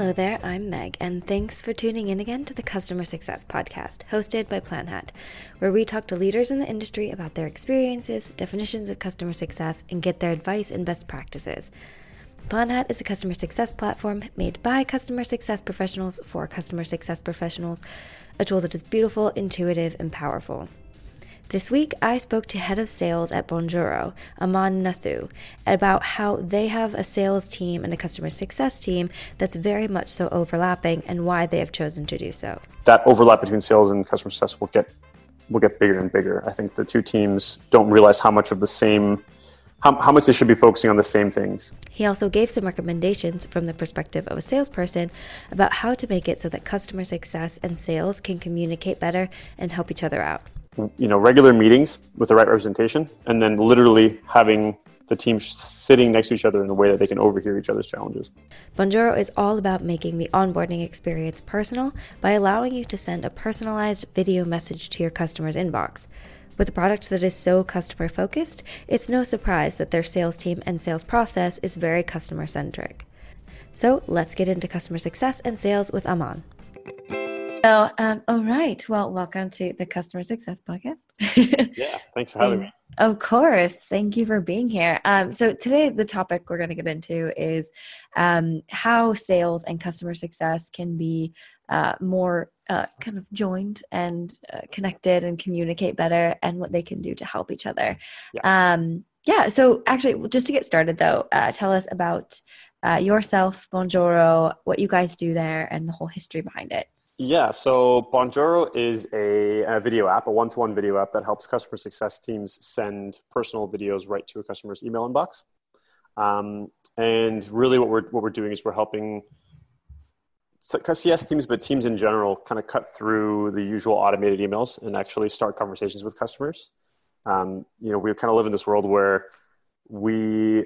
Hello there, I'm Meg, and thanks for tuning in again to the Customer Success Podcast, hosted by PlanHat, where we talk to leaders in the industry about their experiences, definitions of customer success, and get their advice and best practices. PlanHat is a customer success platform made by customer success professionals for customer success professionals, a tool that is beautiful, intuitive, and powerful. This week, I spoke to head of sales at Bonjoro, Amaan Nathoo, about how they have a sales team and a customer success team that's very much so overlapping and why they have chosen to do so. That overlap between sales and customer success will get will get bigger and bigger. I think the two teams don't realize how much of the same how, how much they should be focusing on the same things. He also gave some recommendations from the perspective of a salesperson about how to make it so that customer success and sales can communicate better and help each other out you know regular meetings with the right representation and then literally having the team sitting next to each other in a way that they can overhear each other's challenges. Bonjoro is all about making the onboarding experience personal by allowing you to send a personalized video message to your customer's inbox. With a product that is so customer focused, it's no surprise that their sales team and sales process is very customer centric. So let's get into customer success and sales with Amaan. So, um, all right. Well, welcome to the Customer Success Podcast. yeah, thanks for having me. Of course. Thank you for being here. Um, so, today, the topic we're going to get into is um, how sales and customer success can be uh, more uh, kind of joined and uh, connected and communicate better, and what they can do to help each other. Yeah. Um, yeah. So, actually, just to get started, though, uh, tell us about uh, yourself, Bonjoro, what you guys do there, and the whole history behind it. Yeah, so Bonjoro is a, a, video app, a one-to-one video app that helps customer success teams send personal videos right to a customer's email inbox. Um, and really, what we're what we're doing is we're helping CS teams, but teams in general, kind of cut through the usual automated emails and actually start conversations with customers. Um, you know, we kind of live in this world where we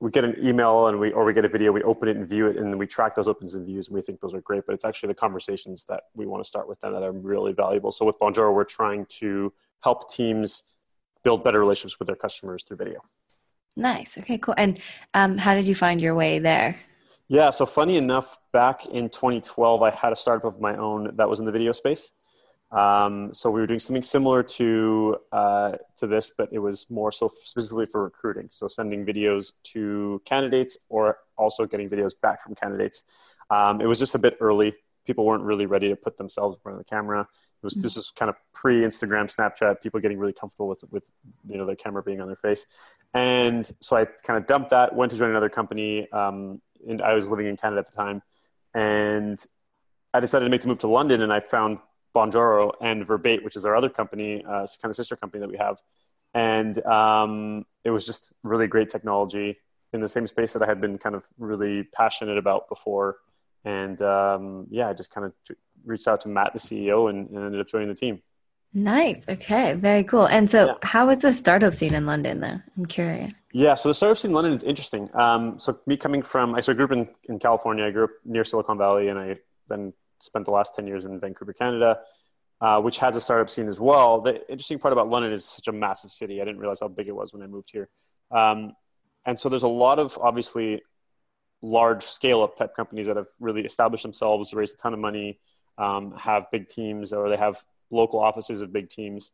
we get an email and we or we get a video we open it and view it and we track those opens and views and we think those are great but it's actually the conversations that we want to start with them that are really valuable. So with bonjoro we're trying to help teams build better relationships with their customers through video. Nice. Okay cool. And um, how did you find your way there? Yeah so funny enough back in 2012 i had a startup of my own that was in the video space um, so we were doing something similar to uh, to this, but it was more so specifically for recruiting. So sending videos to candidates, or also getting videos back from candidates. Um, it was just a bit early. People weren't really ready to put themselves in front of the camera. It was mm-hmm. this was kind of pre Instagram, Snapchat. People getting really comfortable with with you know their camera being on their face, and so I kind of dumped that. Went to join another company, um, and I was living in Canada at the time, and I decided to make the move to London, and I found Bonjoro and Verbate, which is our other company, uh, kind of sister company that we have. And um, it was just really great technology in the same space that I had been kind of really passionate about before. And um, yeah, I just kind of reached out to Matt, the CEO, and, and, ended up joining the team. Nice. Okay. Very cool. And so, yeah. how is the startup scene in London, though? I'm curious. Yeah. So, the startup scene in London is interesting. Um, so, me coming from, I so I grew up in, in California. I grew up near Silicon Valley, and I then spent the last 10 years in Vancouver, Canada, uh, which has a startup scene as well. The interesting part about London is such a massive city. I didn't realize how big it was when I moved here. Um, and so there's a lot of obviously large scale up type companies that have really established themselves, raised a ton of money, um, have big teams, or they have local offices of big teams.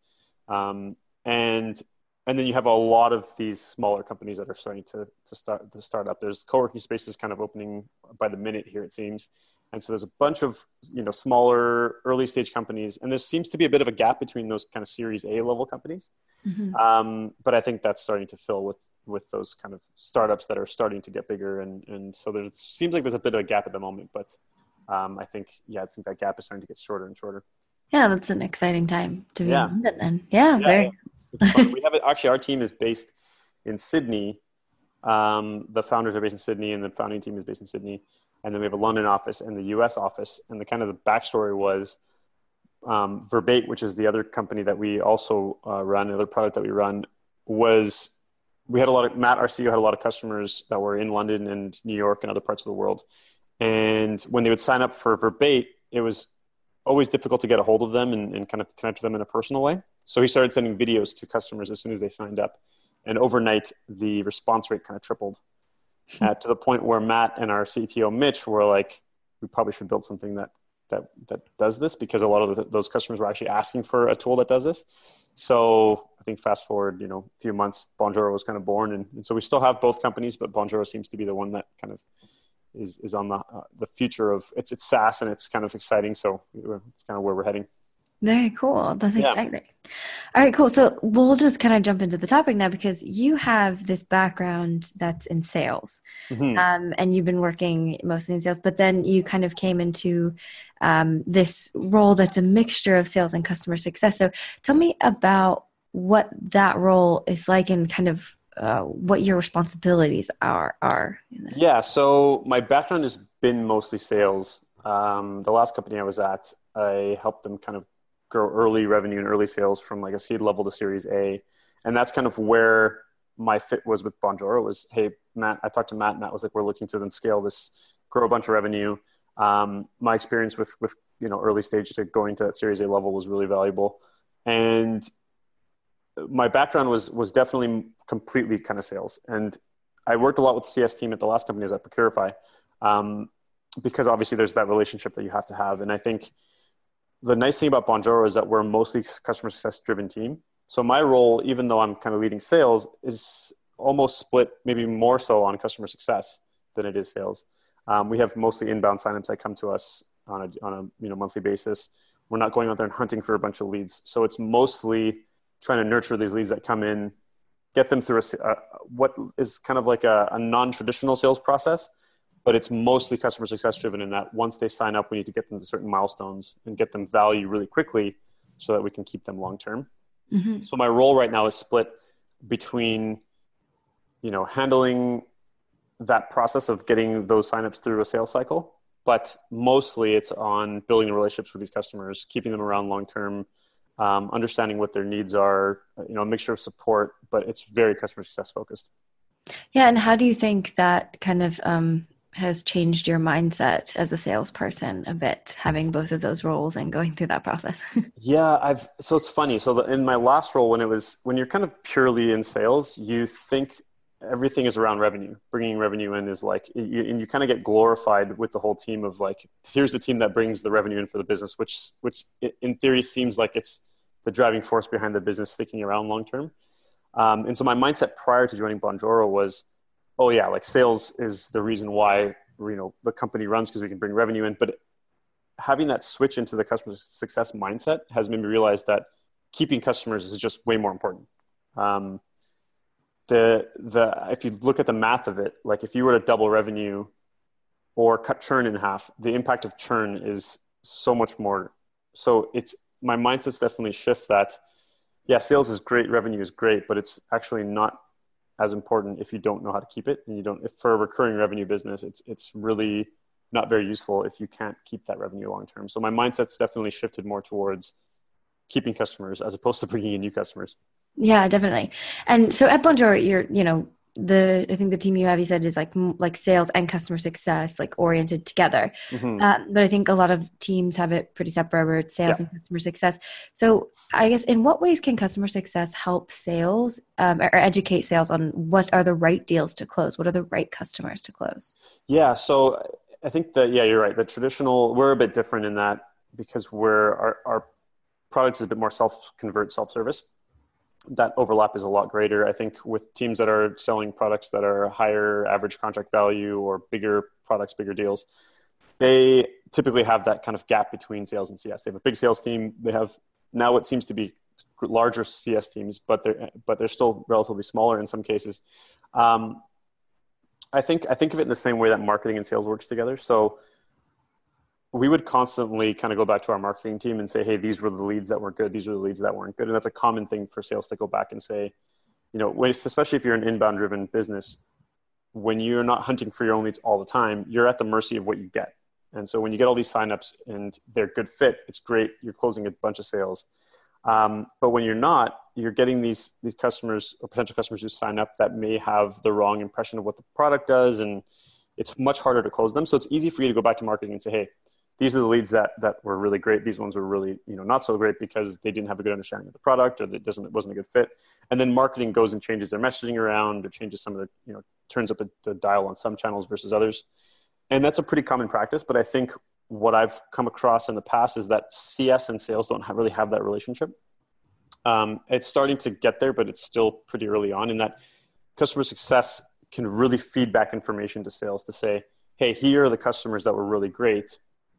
Um, and and then you have a lot of these smaller companies that are starting to, to start to start up. There's co-working spaces kind of opening by the minute here, it seems. And so there's a bunch of you know smaller early stage companies, and there seems to be a bit of a gap between those kind of Series A level companies. Mm-hmm. Um, but I think that's starting to fill with with those kind of startups that are starting to get bigger, and and so there seems like there's a bit of a gap at the moment. But um, I think yeah, I think that gap is starting to get shorter and shorter. Yeah, that's an exciting time to be yeah. in London. Then yeah, yeah very. we have it, actually our team is based in Sydney. Um, the founders are based in Sydney, and the founding team is based in Sydney and then we have a London office and the U.S. office. And the kind of the backstory was um, Verbate, which is the other company that we also uh, run, another product that we run, was we had a lot of Matt, our CEO, had a lot of customers that were in London and New York and other parts of the world. And when they would sign up for Verbate, it was always difficult to get a hold of them and, and kind of connect with them in a personal way. So he started sending videos to customers as soon as they signed up. And overnight, the response rate kind of tripled. Uh, to the point where Matt and our CTO Mitch were like, we probably should build something that that that does this because a lot of the, those customers were actually asking for a tool that does this. So I think fast forward, you know, a few months, Bonjoro was kind of born, and, and so we still have both companies, but Bonjoro seems to be the one that kind of is is on the uh, the future of it's it's SaaS and it's kind of exciting. So it's kind of where we're heading. Very cool. That's yeah. exciting. All right, cool. So we'll just kind of jump into the topic now because you have this background that's in sales, mm-hmm. um, and you've been working mostly in sales. But then you kind of came into um, this role that's a mixture of sales and customer success. So tell me about what that role is like, and kind of uh, what your responsibilities are. Are yeah. So my background has been mostly sales. Um, the last company I was at, I helped them kind of grow early revenue and early sales from like a seed level to series A. And that's kind of where my fit was with Bonjoro was, hey, Matt, I talked to Matt, and Matt was like, we're looking to then scale this, grow a bunch of revenue. Um, my experience with, with, you know, early stage to going to that series A level was really valuable. And my background was, was definitely completely kind of sales. And I worked a lot with the CS team at the last company I was at Procurify. Um, because obviously there's that relationship that you have to have. And I think, the nice thing about Bonjoro is that we're mostly customer success driven team. So my role, even though I'm kind of leading sales, is almost split, maybe more so on customer success than it is sales. Um, we have mostly inbound signups that come to us on a, on a you know monthly basis. We're not going out there and hunting for a bunch of leads. So it's mostly trying to nurture these leads that come in, get them through a, what is kind of like a, a non-traditional sales process but it's mostly customer success driven in that once they sign up, we need to get them to certain milestones and get them value really quickly so that we can keep them long term. Mm-hmm. So my role right now is split between, you know, handling that process of getting those signups through a sales cycle, but mostly it's on building the relationships with these customers, keeping them around long term, um, understanding what their needs are, you know, a mixture of support, but it's very customer success focused. Yeah, and how do you think that kind of um, has changed your mindset as a salesperson a bit having both of those roles and going through that process? Yeah i've so it's funny. So the, in my last role when it was when you're kind of purely in sales you think everything is around revenue. Bringing revenue in is like you, and you kind of get glorified with the whole team of like here's the team that brings the revenue in for the business which which in theory seems like it's the driving force behind the business sticking around long term. Um, and so my mindset prior to joining bonjoro was oh yeah, like sales is the reason why you know the company runs because we can bring revenue in. But having that switch into the customer success mindset has made me realize that keeping customers is just way more important. Um, the the if you look at the math of it, like if you were to double revenue or cut churn in half, the impact of churn is so much more. So it's my mindset's definitely shift that yeah, sales is great, revenue is great, but it's actually not as important if you don't know how to keep it and you don't if for a recurring revenue business it's it's really not very useful if you can't keep that revenue long term. So my mindset's definitely shifted more towards keeping customers as opposed to bringing in new customers. Yeah definitely. And so at Bonjoro you're you know the I think the team you have you said is like like sales and customer success like oriented together. Mm-hmm. Uh, but I think a lot of teams have it pretty separate where it's sales yeah. and customer success. So I guess in what ways can customer success help sales um, or educate sales on what are the right deals to close? What are the right customers to close? Yeah, so I think that yeah you're right. The traditional we're a bit different in that because we're our, our product is a bit more self convert self service that overlap is a lot greater. I think with teams that are selling products that are higher average contract value or bigger products, bigger deals, they typically have that kind of gap between sales and CS. They have a big sales team. They have now what seems to be larger CS teams, but they're but they're still relatively smaller in some cases. Um, I think I think of it in the same way that marketing and sales works together. So we would constantly kind of go back to our marketing team and say, hey, these were the leads that weren't good. These were the leads that weren't good. And that's a common thing for sales to go back and say, you know, especially if you're an inbound driven business, when you're not hunting for your own leads all the time, you're at the mercy of what you get. And so when you get all these signups and they're good fit, it's great. You're closing a bunch of sales. Um, but when you're not, you're getting these these customers or potential customers who sign up that may have the wrong impression of what the product does, and it's much harder to close them. So it's easy for you to go back to marketing and say, "Hey, these are the leads that that were really great. These ones were really you know not so great because they didn't have a good understanding of the product or that doesn't it wasn't a good fit. And then marketing goes and changes their messaging around or changes some of the you know turns up the, the dial on some channels versus others. And that's a pretty common practice. But I think what I've come across in the past is that CS and sales don't have, really have that relationship. Um, it's starting to get there, but it's still pretty early on in that customer success can really feed back information to sales to say, hey, here are the customers that were really great.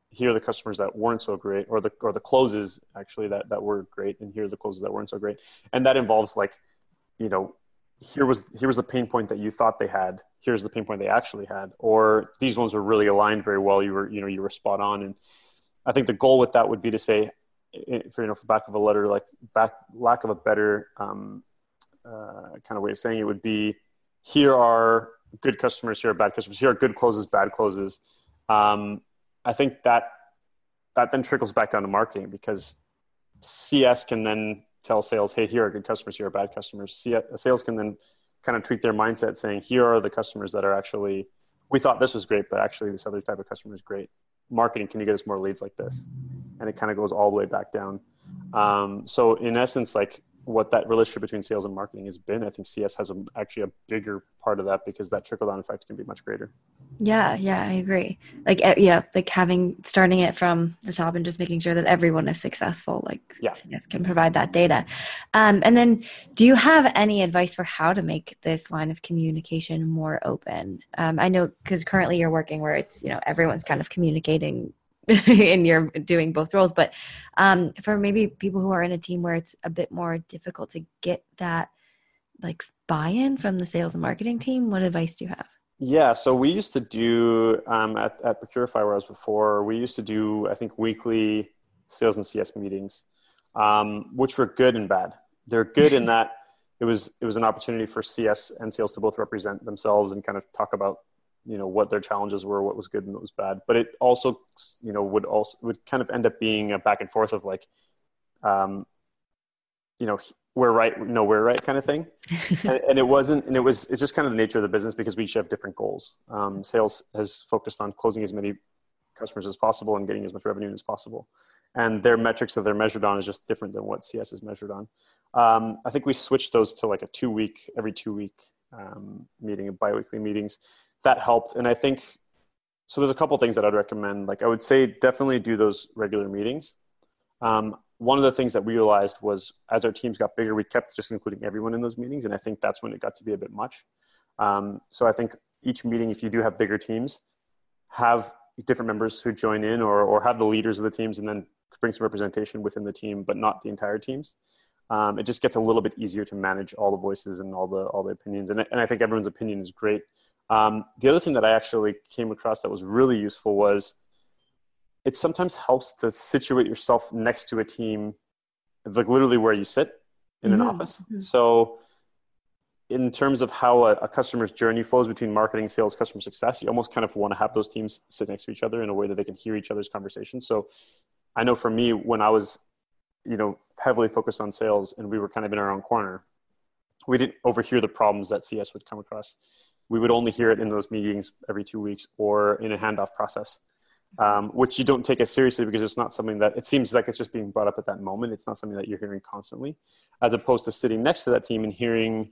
Here are the customers that weren't so great, or the or the closes actually that that were great, and here are the closes that weren't so great. And that involves like, you know, here was here was the pain point that you thought they had. Here's the pain point they actually had, or these ones were really aligned very well. You were you know you were spot on, and I think the goal with that would be to say, for you know, for back of a letter, like back lack of a better um, uh, kind of way of saying it would be, here are good customers, here are bad customers, here are good closes, bad closes. Um, I think that that then trickles back down to marketing because CS can then tell sales, hey, here are good customers, here are bad customers. Sales can then kind of tweak their mindset saying, here are the customers that are actually, we thought this was great, but actually this other type of customer is great. Marketing, can you get us more leads like this? And it kind of goes all the way back down. Um, so in essence, like what that relationship between sales and marketing has been, I think CS has a, actually a bigger part of that because that trickle down effect can be much greater. Yeah, yeah, I agree. Like, yeah, like having starting it from the top and just making sure that everyone is successful. Like, yeah. CS can provide that data. Um, and then, do you have any advice for how to make this line of communication more open? Um, I know because currently you're working where it's you know everyone's kind of communicating and you're doing both roles. But um, for maybe people who are in a team where it's a bit more difficult to get that like buy-in from the sales and marketing team what advice do you have? Yeah so we used to do um, at, at procurify where i was before we used to do i think weekly sales and cs meetings um, which were good and bad. They're good in that it was it was an opportunity for cs and sales to both represent themselves and kind of talk about you know what their challenges were what was good and what was bad. But it also you know would also would kind of end up being a back and forth of like um you know we're right no we're right kind of thing. And, and, it wasn't and it was it's just kind of the nature of the business because we each have different goals. Um, sales has focused on closing as many customers as possible and getting as much revenue as possible. And their metrics that they're measured on is just different than what cs is measured on. Um, i think we switched those to like a two week every two week um, meeting biweekly meetings that helped. And I think so. There's a couple things that I'd recommend. Like I would say, definitely do those regular meetings. Um, one of the things that we realized was as our teams got bigger, we kept just including everyone in those meetings, and I think that's when it got to be a bit much. Um, so I think each meeting, if you do have bigger teams, have different members who join in, or or have the leaders of the teams, and then bring some representation within the team, but not the entire teams. Um, it just gets a little bit easier to manage all the voices and all the all the opinions, and and I think everyone's opinion is great. Um, the other thing that I actually came across that was really useful was it sometimes helps to situate yourself next to a team, like literally where you sit in an office. Mm-hmm. So, in terms of how a, a, customer's journey flows between marketing, sales, customer success, you almost kind of want to have those teams sit next to each other in a way that they can hear each other's conversations. So, I know for me, when I was, you know, heavily focused on sales and we were kind of in our own corner, we didn't overhear the problems that CS would come across we would only hear it in those meetings every two weeks or in a handoff process, um, which you don't take as seriously because it's not something that it seems like it's just being brought up at that moment. It's not something that you're hearing constantly, as opposed to sitting next to that team and hearing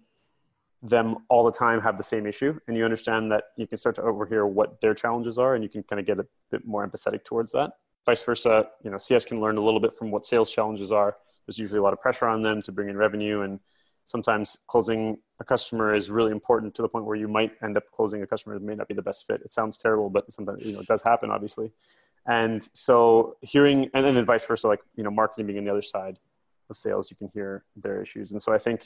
them all the time have the same issue. And you understand that you can start to overhear what their challenges are and you can kind of get a bit more empathetic towards that. Vice versa, you know, CS can learn a little bit from what sales challenges are. There's usually a lot of pressure on them to bring in revenue and sometimes closing a customer is really important to the point where you might end up closing a customer that may not be the best fit. It sounds terrible, but sometimes you know it does happen, obviously. And so hearing, and then vice versa, like you know, marketing being on the other side of sales, you can hear their issues. And so I think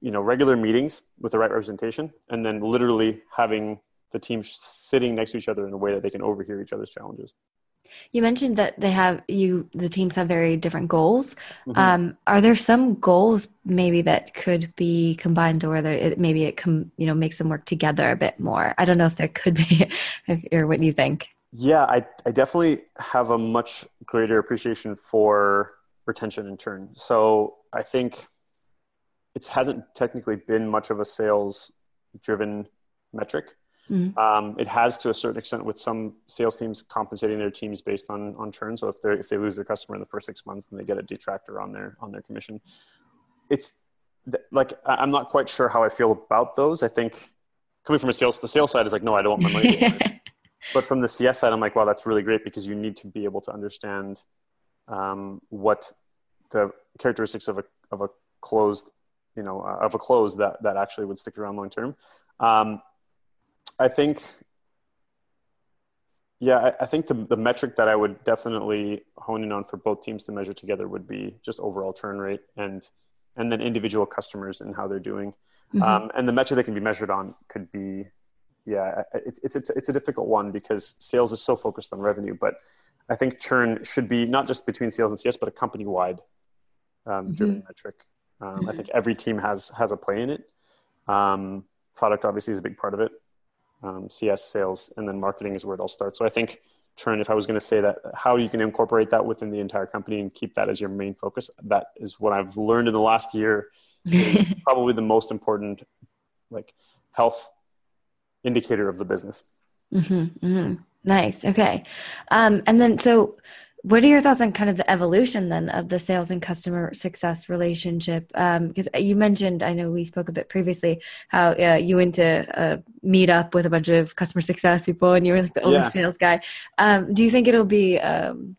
you know regular meetings with the right representation, and then literally having the team sitting next to each other in a way that they can overhear each other's challenges. You mentioned that they have you the teams have very different goals. Mm-hmm. Um, are there some goals maybe that could be combined, or that it, maybe it com, you know makes them work together a bit more? I don't know if there could be, or what do you think? Yeah, I I definitely have a much greater appreciation for retention and churn. So I think it hasn't technically been much of a sales driven metric Mm-hmm. Um, it has to a certain extent with some sales teams compensating their teams based on on churn. So if they if they lose their customer in the first six months, then they get a detractor on their on their commission. It's like I'm not quite sure how I feel about those. I think coming from a sales the sales side is like no, I don't want my money. but from the CS side, I'm like, wow, that's really great because you need to be able to understand um, what the characteristics of a of a closed, you know, uh, of a close that that actually would stick around long term. Um, I think, yeah, I, I think the the metric that I would definitely hone in on for both teams to measure together would be just overall churn rate and and then individual customers and how they're doing. Mm-hmm. Um, and the metric that can be measured on could be, yeah, it's, it's, it's, it's a difficult one because sales is so focused on revenue, but I think churn should be not just between sales and CS, but a company wide um, driven mm-hmm. metric. Um, mm-hmm. I think every team has has a play in it. Um, product obviously is a big part of it. Um, CS, sales, and then marketing is where it all starts. So I think churn. If I was going to say that, how you can incorporate that within the entire company and keep that as your main focus, that is what I've learned in the last year. probably the most important, like health indicator of the business. Mm-hmm, mm-hmm. Nice. Okay. Um, and then, so what are your thoughts on kind of the evolution then of the sales and customer success relationship? Um, because you mentioned, I know we spoke a bit previously, how uh, you went to uh, meet up with a bunch of customer success people and you were like the only yeah. sales guy. Um, do you think it'll be um,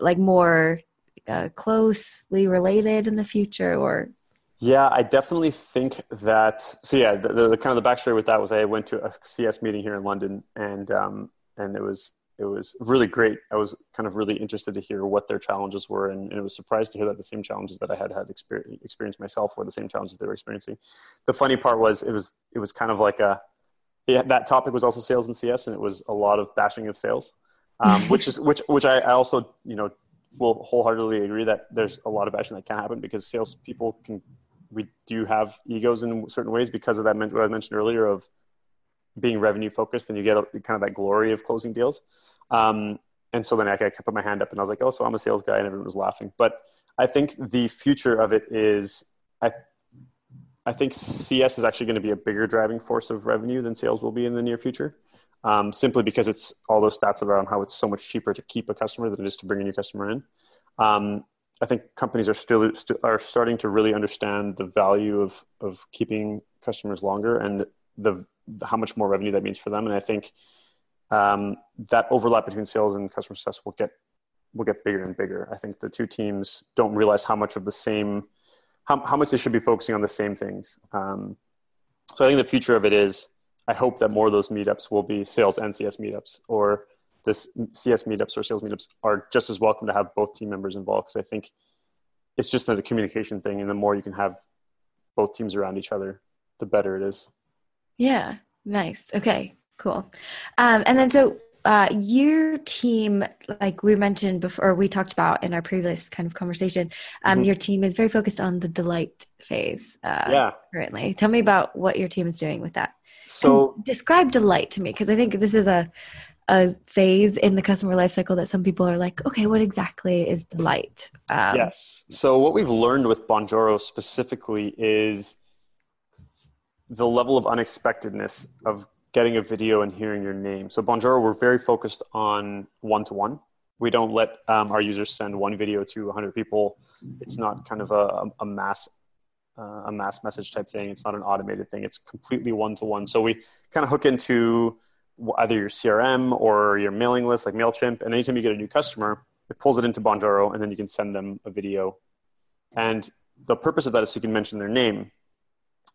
like more uh, closely related in the future or? Yeah, I definitely think that. So yeah, the, the, the kind of the backstory with that was I went to a CS meeting here in London and um, and it was it was really great. I was kind of really interested to hear what their challenges were, and, and, I was surprised to hear that the same challenges that I had had experience, experienced myself were the same challenges they were experiencing. The funny part was it was it was kind of like a yeah, that topic was also sales and CS, and it was a lot of bashing of sales, um, which is which which I, I, also you know will wholeheartedly agree that there's a lot of bashing that can happen because salespeople can we do have egos in certain ways because of that what I mentioned earlier of being revenue focused and you get kind of that glory of closing deals. Um, and so then I, I put my hand up and I was like, oh, so I'm a sales guy, and everyone was laughing. But I think the future of it is, I, I think CS is actually going to be a bigger driving force of revenue than sales will be in the near future. Um, simply because it's all those stats around how it's so much cheaper to keep a customer than it is to bring a new customer in. Um, I think companies are still st- are starting to really understand the value of of keeping customers longer and the how much more revenue that means for them. And I think um, that overlap between sales and customer success will get will get bigger and bigger. I think the two teams don't realize how much of the same how, how much they should be focusing on the same things. Um, so I think the future of it is I hope that more of those meetups will be sales and CS meetups, or this CS meetups or sales meetups are just as welcome to have both team members involved because I think it's just a communication thing, and the more you can have both teams around each other, the better it is. Yeah, nice. Okay, Cool. Um, and then so uh, your team, like we mentioned before, we talked about in our previous kind of conversation, um, mm-hmm. your team is very focused on the delight phase. Uh, yeah. Currently, tell me about what your team is doing with that. So and describe delight to me because I think this is a a phase in the customer lifecycle that some people are like, okay, what exactly is delight? Um, yes. So what we've learned with Bonjoro specifically is the level of unexpectedness of getting a video and hearing your name. So Bonjoro, we're very focused on one-to-one. We don't let um, our users send one video to 100 people. It's not kind of a, a mass uh, a mass message type thing. It's not an automated thing. It's completely one-to-one. So we kind of hook into either your CRM or your mailing list like MailChimp. And anytime you get a new customer, it pulls it into Bonjoro and then you can send them a video. And the purpose of that is so you can mention their name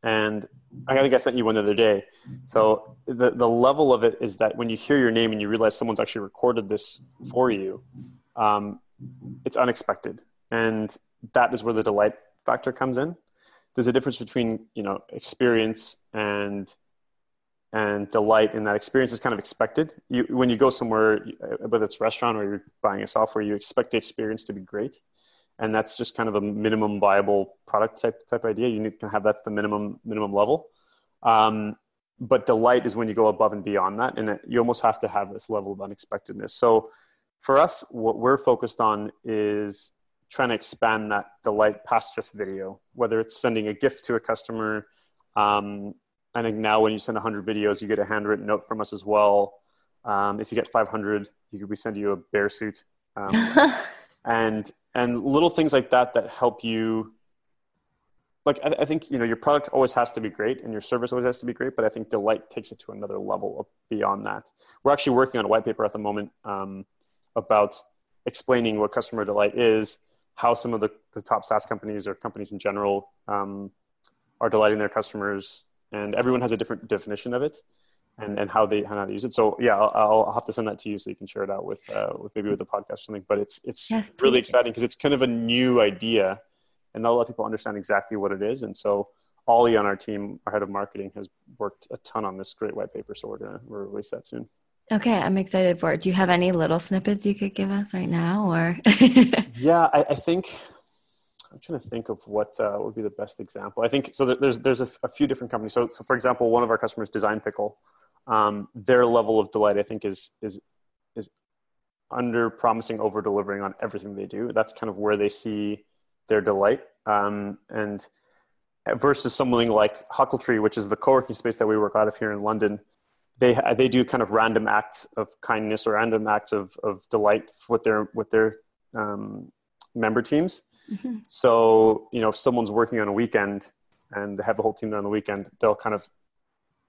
and I think I sent you one the other day. So the the level of it is that when you hear your name and you realize someone's actually recorded this for you, um, it's unexpected, and that is where the delight factor comes in. There's a difference between you know experience and and delight in that experience is kind of expected. You, when you go somewhere, whether it's restaurant or you're buying a software, you expect the experience to be great and that's just kind of a minimum viable product type type idea. You need, can have that's the minimum minimum level. Um, but delight is when you go above and beyond that, and it, you almost have to have this level of unexpectedness. So for us, what we're focused on is trying to expand that delight past just video, whether it's sending a gift to a customer, um, I think now when you send 100 videos, you get a handwritten note from us as well. Um, if you get 500, you could, we send you a bear suit. Um, and and little things like that that help you like I, I, think you know your product always has to be great and your service always has to be great but i think delight takes it to another level beyond that. We're actually working on a white paper at the moment um, about explaining what customer delight is how some of the, the top saas companies or companies in general um, are delighting their customers and everyone has a different definition of it and, and how they and how to use it. So yeah, I'll, I'll have to send that to you so you can share it out with uh, with maybe with the podcast or something. But it's it's yes, really exciting because it's kind of a new idea, and not a lot of people understand exactly what it is. And so Ollie on our team, our head of marketing, has worked a ton on this great white paper. So we're gonna we're release that soon. Okay, I'm excited for it. Do you have any little snippets you could give us right now, or? yeah, I, I, think I'm trying to think of what uh, would be the best example. I think so. There's there's a, a, few different companies. So, so for example, one of our customers, Design Pickle, um, their level of delight, I think, is is is under promising, over delivering on everything they do. That's kind of where they see their delight. Um, and versus something like Huckletree, which is the co-working space that we work out of here in London, they they do kind of random acts of kindness or random acts of of delight with their with their um, member teams. Mm-hmm. So you know, if someone's working on a weekend and they have the whole team there on the weekend, they'll kind of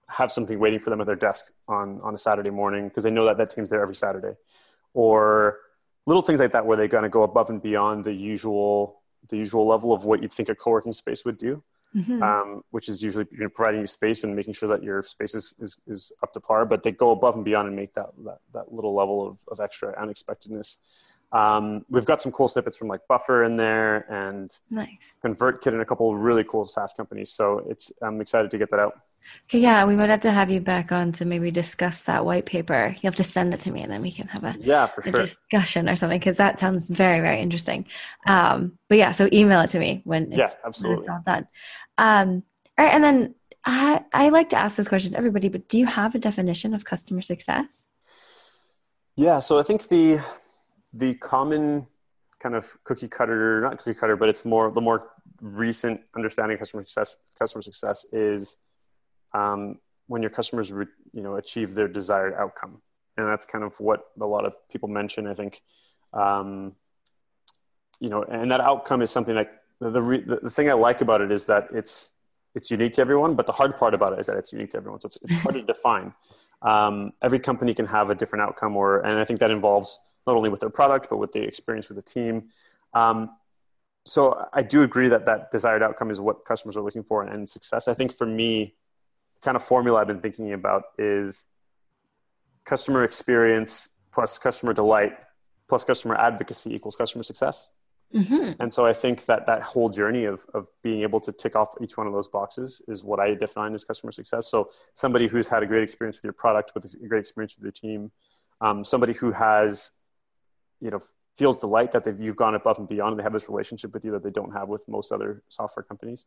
have something waiting for them at their desk on on a Saturday morning because they know that that team's there every Saturday, or little things like that where they kind of go above and beyond the usual the usual level of what you'd think a co-working space would do, mm-hmm. um, which is usually you know, providing you space and making sure that your space is, is, is, up to par. But they go above and beyond and make that that, that little level of, of extra unexpectedness. Um, we've got some cool snippets from like Buffer in there and nice. ConvertKit and a couple of really cool SaaS companies. So it's I'm excited to get that out. Okay, yeah, we might have to have you back on to maybe discuss that white paper. You have to send it to me, and then we can have a yeah for sure discussion or something because that sounds very very interesting. Um, but yeah, so email it to me when it's, yeah, absolutely. When it's all done. Um, all right, and then I I like to ask this question to everybody, but do you have a definition of customer success? Yeah, so I think the the common kind of cookie cutter, not cookie cutter, but it's more the more recent understanding of customer success. Customer success is um, when your customers re, you know achieve their desired outcome, and that's kind of what a lot of people mention. I think, um, you know, and that outcome is something that the, re, the thing I like about it is that it's it's unique to everyone, but the hard part about it is that it's unique to everyone. So it's, it's hard to define. Um, every company can have a different outcome, or and I think that involves not only with their product but with the experience with the team. Um, so I do agree that that desired outcome is what customers are looking for and success. I think for me, kind of formula I've been thinking about is customer experience plus customer delight plus customer advocacy equals customer success. Mm-hmm. And so I think that that whole journey of, of being able to tick off each one of those boxes is what I define as customer success. So somebody who's had a great experience with your product, with a great experience with your team, um, somebody who has you know feels delight that they've, you've gone above and beyond and they have this relationship with you that they don't have with most other software companies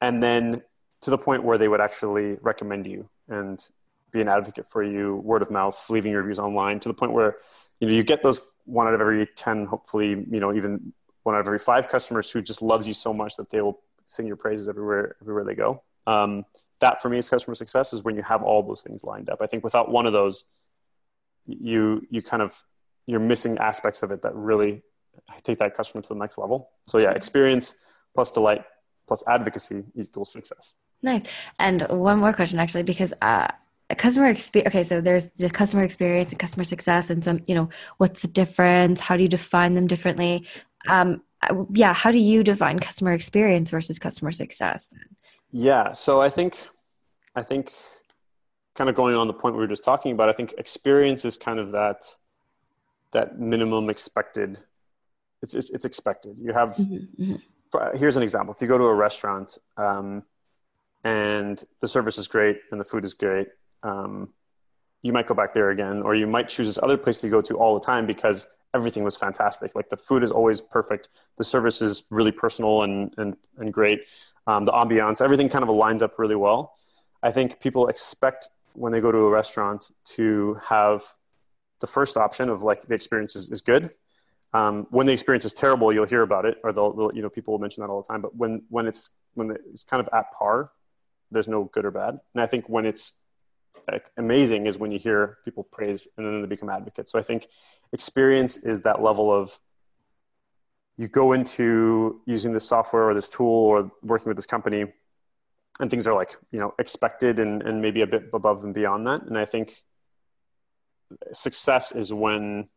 and then to the point where they would actually recommend you and be an advocate for you word of mouth leaving your reviews online to the point where you know you get those one out of every 10 hopefully you know even one out of every five customers who just loves you so much that they will sing your praises everywhere everywhere they go um, that for me is customer success is when you have all those things lined up i think without one of those you you kind of you're missing aspects of it that really take that customer to the next level. So yeah, experience plus delight plus advocacy equals success. Nice. And one more question actually, because uh, customer experience. Okay, so there's the customer experience and customer success, and some. You know, what's the difference? How do you define them differently? Um, yeah, how do you define customer experience versus customer success? Yeah, so I think, I think, kind of going on the point we were just talking about. I think experience is kind of that that minimum expected it's, it's, it's expected you have mm-hmm, mm-hmm. here's an example if you go to a restaurant um, and the service is great and the food is great um, you might go back there again or you might choose this other place to go to all the time because everything was fantastic like the food is always perfect the service is really personal and, and, and great um, the ambiance everything kind of aligns up really well i think people expect when they go to a restaurant to have the first option of like the experience is, is good. Um, when the experience is terrible, you'll hear about it, or they'll, they'll, you know people will mention that all the time. But when when it's when it's kind of at par, there's no good or bad. And I think when it's like, amazing is when you hear people praise and then they become advocates. So I think experience is that level of you go into using this software or this tool or working with this company and things are like you know expected and, and maybe a bit above and beyond that and i think success is when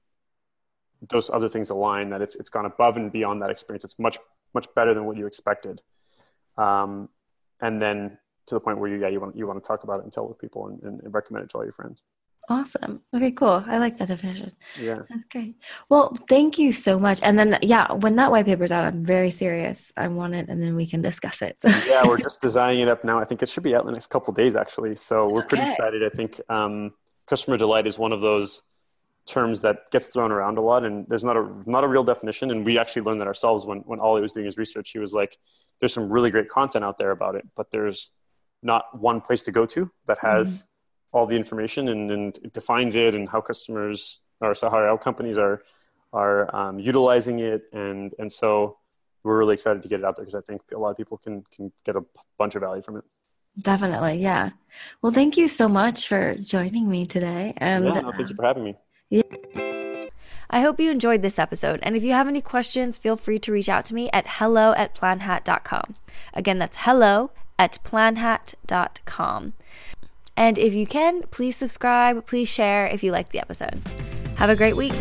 those other things align that it's it's gone above and beyond that experience it's much much better than what you expected um, and then to the point where you yeah you want you want to talk about it and tell people and, and recommend it to all your friends Awesome. Okay, cool. I like that definition. Yeah. That's great. Well, thank you so much. And then, yeah, when that white paper's out, I'm very serious. I want it and then we can discuss it. yeah, we're just designing it up now. I think it should be out in the next couple days, actually. So we're pretty okay. excited. I think um, customer delight is one of those terms that gets thrown around a lot and there's not a not a real definition and we actually learned that ourselves when when Ollie was doing his research he was like there's some really great content out there about it but there's not one place to go to that has mm-hmm all the information and, and it defines it and how customers or so how companies are are um, utilizing it and and so we're really excited to get it out there because I think a lot of people can can get a bunch of value from it. Definitely, yeah. Well, thank you so much for joining me today. And yeah, no, thank you for having me. Yeah. I hope you enjoyed this episode. And if you have any questions, feel free to reach out to me at hello at planhat.com. Again, that's hello at planhat.com. And if you can, please subscribe, please share if you like the episode. Have a great week.